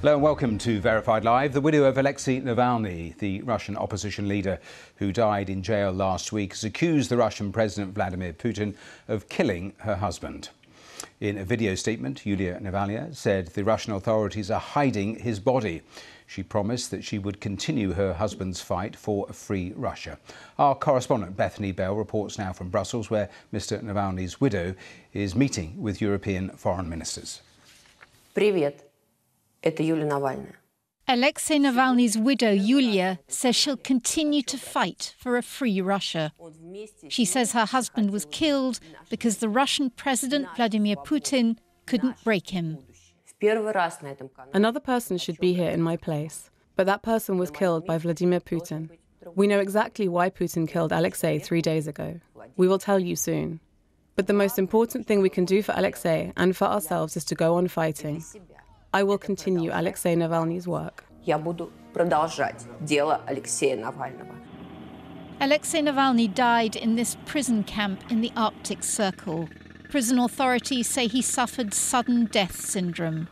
Hello and welcome to Verified Live. The widow of Alexei Navalny, the Russian opposition leader who died in jail last week, has accused the Russian President Vladimir Putin of killing her husband. In a video statement, Yulia Navalny said the Russian authorities are hiding his body. She promised that she would continue her husband's fight for a free Russia. Our correspondent Bethany Bell reports now from Brussels, where Mr. Navalny's widow is meeting with European foreign ministers. Привет, это Юлия Навальная. Alexei Navalny's widow, Yulia, says she'll continue to fight for a free Russia. She says her husband was killed because the Russian President Vladimir Putin couldn't break him. В первый раз на этом канале. Another person should be here in my place, but that person was killed by Vladimir Putin. We know exactly why Putin killed Alexei three days ago. We will tell you soon. But the most important thing we can do for Alexei and for ourselves is to go on fighting. I will continue Alexei Navalny's work. Я буду продолжать дело Алексея Навального. Alexei Navalny died in this prison camp in the Arctic Circle. Prison authorities say he suffered sudden death syndrome.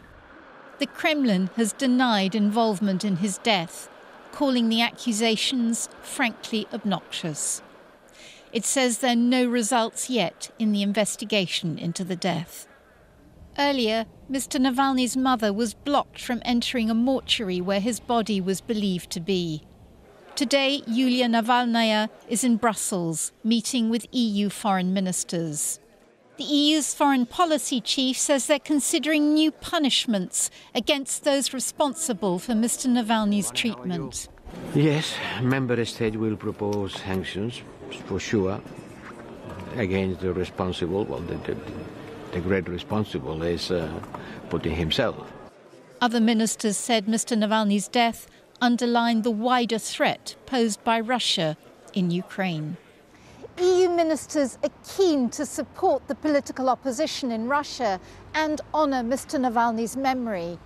The Kremlin has denied involvement in his death, calling the accusations frankly obnoxious. It says there are no results yet in the investigation into the death. Earlier, Mr. Navalny's mother was blocked from entering a mortuary where his body was believed to be. Today, Yulia Navalnaya is in Brussels, meeting with EU foreign ministers. The EU's foreign policy chief says they're considering new punishments against those responsible for Mr. Navalny's treatment. Yes, member state will propose sanctions for sure against the responsible. Well, the, the, the great responsible is uh, Putin himself. Other ministers said Mr. Navalny's death underlined the wider threat posed by Russia in Ukraine. EU ministers are keen to support the political opposition in Russia and honour Mr. Navalny's memory.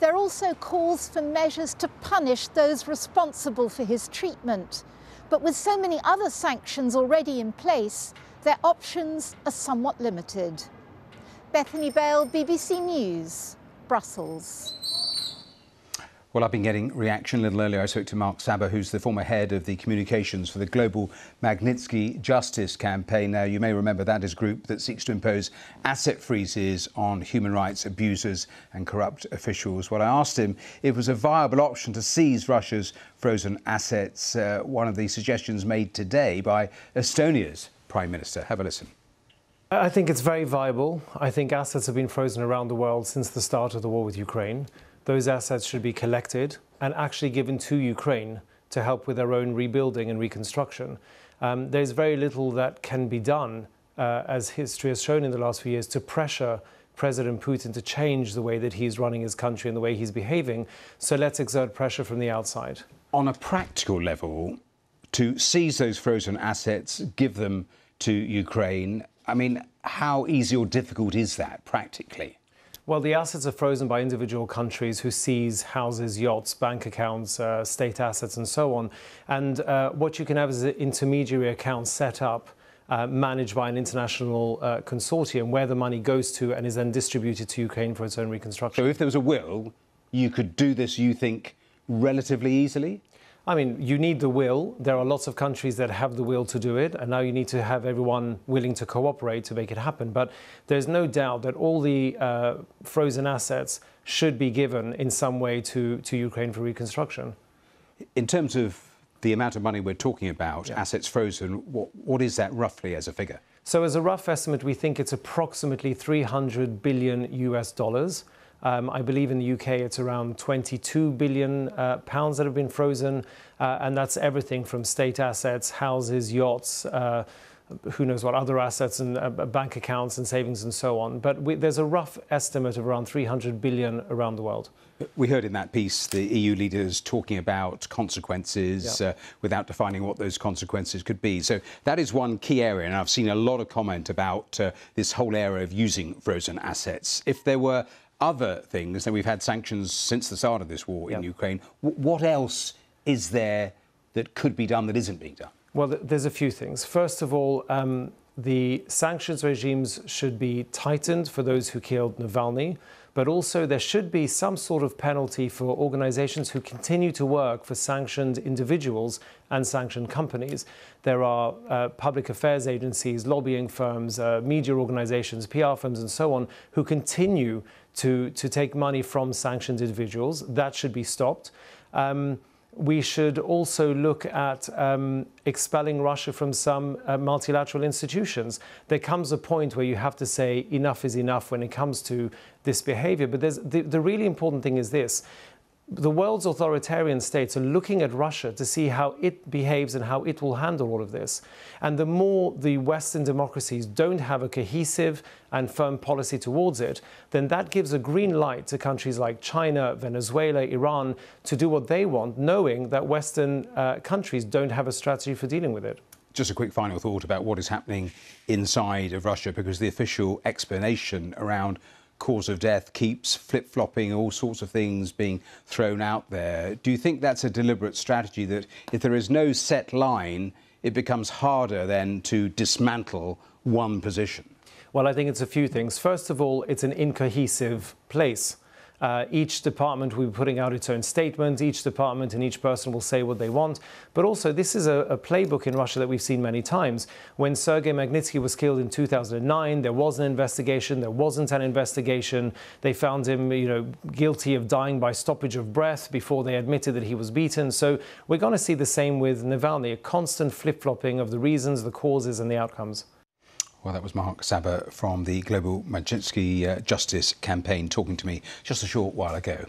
There are also calls for measures to punish those responsible for his treatment. But with so many other sanctions already in place, their options are somewhat limited. Bethany Bell, BBC News, Brussels. Well, I've been getting reaction a little earlier. I spoke to Mark Sabah, who's the former head of the communications for the Global Magnitsky Justice Campaign. Now, you may remember that is a group that seeks to impose asset freezes on human rights abusers and corrupt officials. Well, I asked him if it was a viable option to seize Russia's frozen assets, uh, one of the suggestions made today by Estonia's Prime Minister. Have a listen. I think it's very viable. I think assets have been frozen around the world since the start of the war with Ukraine those assets should be collected and actually given to Ukraine to help with their own rebuilding and reconstruction. Um, there's very little that can be done, uh, as history has shown in the last few years, to pressure President Putin to change the way that he's running his country and the way he's behaving. So let's exert pressure from the outside. On a practical level, to seize those frozen assets, give them to Ukraine, I mean, how easy or difficult is that practically? Well, the assets are frozen by individual countries who seize houses, yachts, bank accounts, uh, state assets, and so on. And uh, what you can have is an intermediary account set up. Uh, managed by an international uh, consortium where the money goes to and is then distributed to Ukraine for its own reconstruction. So, if there was a will, you could do this, you think, relatively easily? I mean, you need the will. There are lots of countries that have the will to do it, and now you need to have everyone willing to cooperate to make it happen. But there's no doubt that all the uh, frozen assets should be given in some way to, to Ukraine for reconstruction. In terms of the amount of money we're talking about, yeah. assets frozen, what, what is that roughly as a figure? So, as a rough estimate, we think it's approximately 300 billion US dollars. Um, I believe in the UK it's around 22 billion uh, pounds that have been frozen, uh, and that's everything from state assets, houses, yachts. Uh, who knows what other assets and uh, bank accounts and savings and so on. But we, there's a rough estimate of around 300 billion around the world. We heard in that piece the EU leaders talking about consequences uh, without defining what those consequences could be. So that is one key area, and I've seen a lot of comment about uh, this whole area of using frozen assets. If there were other things, and we've had sanctions since the start of this war yep. in Ukraine. W what else is there that could be done that isn't being done? Well, there's a few things. First of all, um, the sanctions regimes should be tightened for those who killed Navalny, but also there should be some sort of penalty for organizations who continue to work for sanctioned individuals and sanctioned companies. There are uh, public affairs agencies, lobbying firms, uh, media organizations, PR firms, and so on who continue to, to take money from sanctioned individuals. That should be stopped. Um, we should also look at um, expelling Russia from some uh, multilateral institutions. There comes a point where you have to say enough is enough when it comes to this behavior. But the, the really important thing is this the world's authoritarian states are looking at Russia to see how it behaves and how it will handle all of this. And the more the Western democracies don't have a cohesive and firm policy towards it, then that gives a green light to countries like China, Venezuela, Iran to do what they want, knowing that Western uh, countries don't have a strategy for dealing with it. Just a quick final thought about what is happening inside of Russia, because the official explanation around cause of death keeps flip flopping, all sorts of things being thrown out there. Do you think that's a deliberate strategy that if there is no set line, it becomes harder then to dismantle one position? Well, I think it's a few things. First of all, it's an incohesive place. Uh, each department will be putting out its own statement. Each department and each person will say what they want. But also, this is a, a playbook in Russia that we've seen many times. When Sergei Magnitsky was killed in 2009, there was an investigation. There wasn't an investigation. They found him, you know, guilty of dying by stoppage of breath before they admitted that he was beaten. So we're going to see the same with Navalny, a constant flip-flopping of the reasons, the causes, and the outcomes. Well, that was Mark Sabah from the Global Magnitsky uh, Justice Campaign talking to me just a short while ago.